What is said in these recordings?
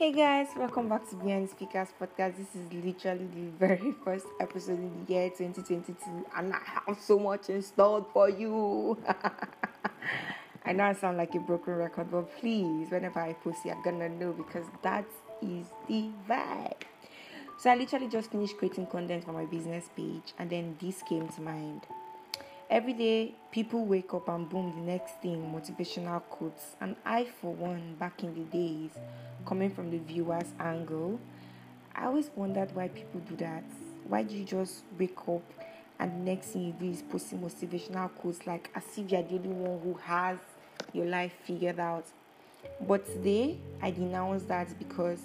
Hey guys, welcome back to Behind Speakers Podcast. This is literally the very first episode in the year 2022, and I have so much installed for you. I know I sound like a broken record, but please, whenever I post, you're gonna know because that is the vibe. So, I literally just finished creating content for my business page, and then this came to mind. Every day, people wake up and boom, the next thing, motivational quotes. And I, for one, back in the days, coming from the viewer's angle, I always wondered why people do that. Why do you just wake up and the next thing you do is posting motivational quotes like as if you're the only one who has your life figured out? But today, I denounce that because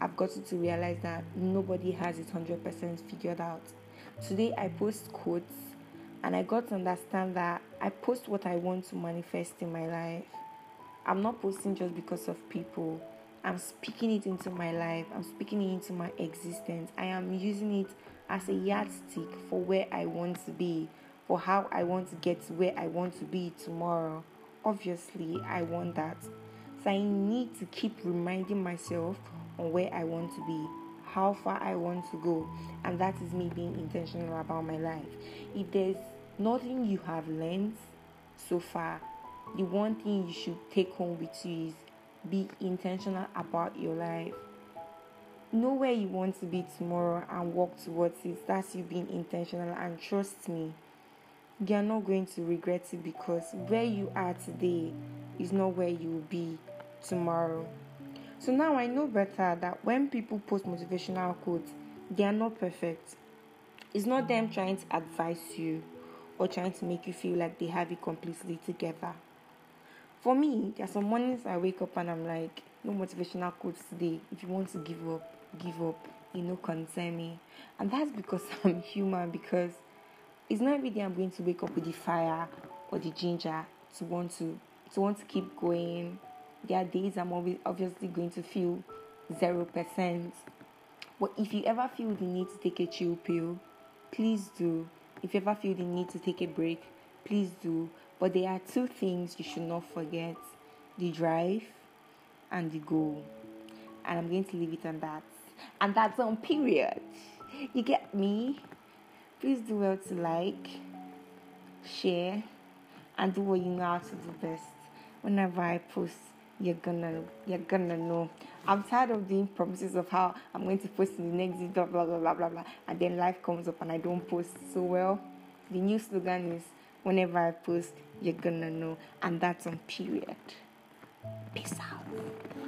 I've gotten to realize that nobody has it 100% figured out. Today, I post quotes and I got to understand that I post what I want to manifest in my life. I'm not posting just because of people. I'm speaking it into my life. I'm speaking it into my existence. I am using it as a yardstick for where I want to be, for how I want to get to where I want to be tomorrow. Obviously, I want that. So I need to keep reminding myself on where I want to be, how far I want to go, and that is me being intentional about my life. If there's nothing you have learned so far, the one thing you should take home with you is be intentional about your life. Know where you want to be tomorrow and work towards it. That's you being intentional. And trust me, you're not going to regret it because where you are today is not where you will be tomorrow. So now I know better that when people post motivational quotes, they are not perfect. It's not them trying to advise you or trying to make you feel like they have it completely together. For me, there are some mornings I wake up and I'm like, no motivational quotes today. If you want to give up, give up. You know, concern me. And that's because I'm human, because it's not every day I'm going to wake up with the fire or the ginger to want to to want to keep going. There are days I'm obviously going to feel zero percent. But if you ever feel the need to take a chill pill, please do if you ever feel the need to take a break, please do. But there are two things you should not forget the drive and the goal. And I'm going to leave it on that. And that's on period. You get me? Please do well to like, share, and do what you know how to do best. Whenever I post, you're gonna know. I'm tired of doing promises of how I'm going to post in the next video, blah blah blah blah blah, and then life comes up and I don't post. So well, the new slogan is whenever I post, you're gonna know, and that's on period. Peace out.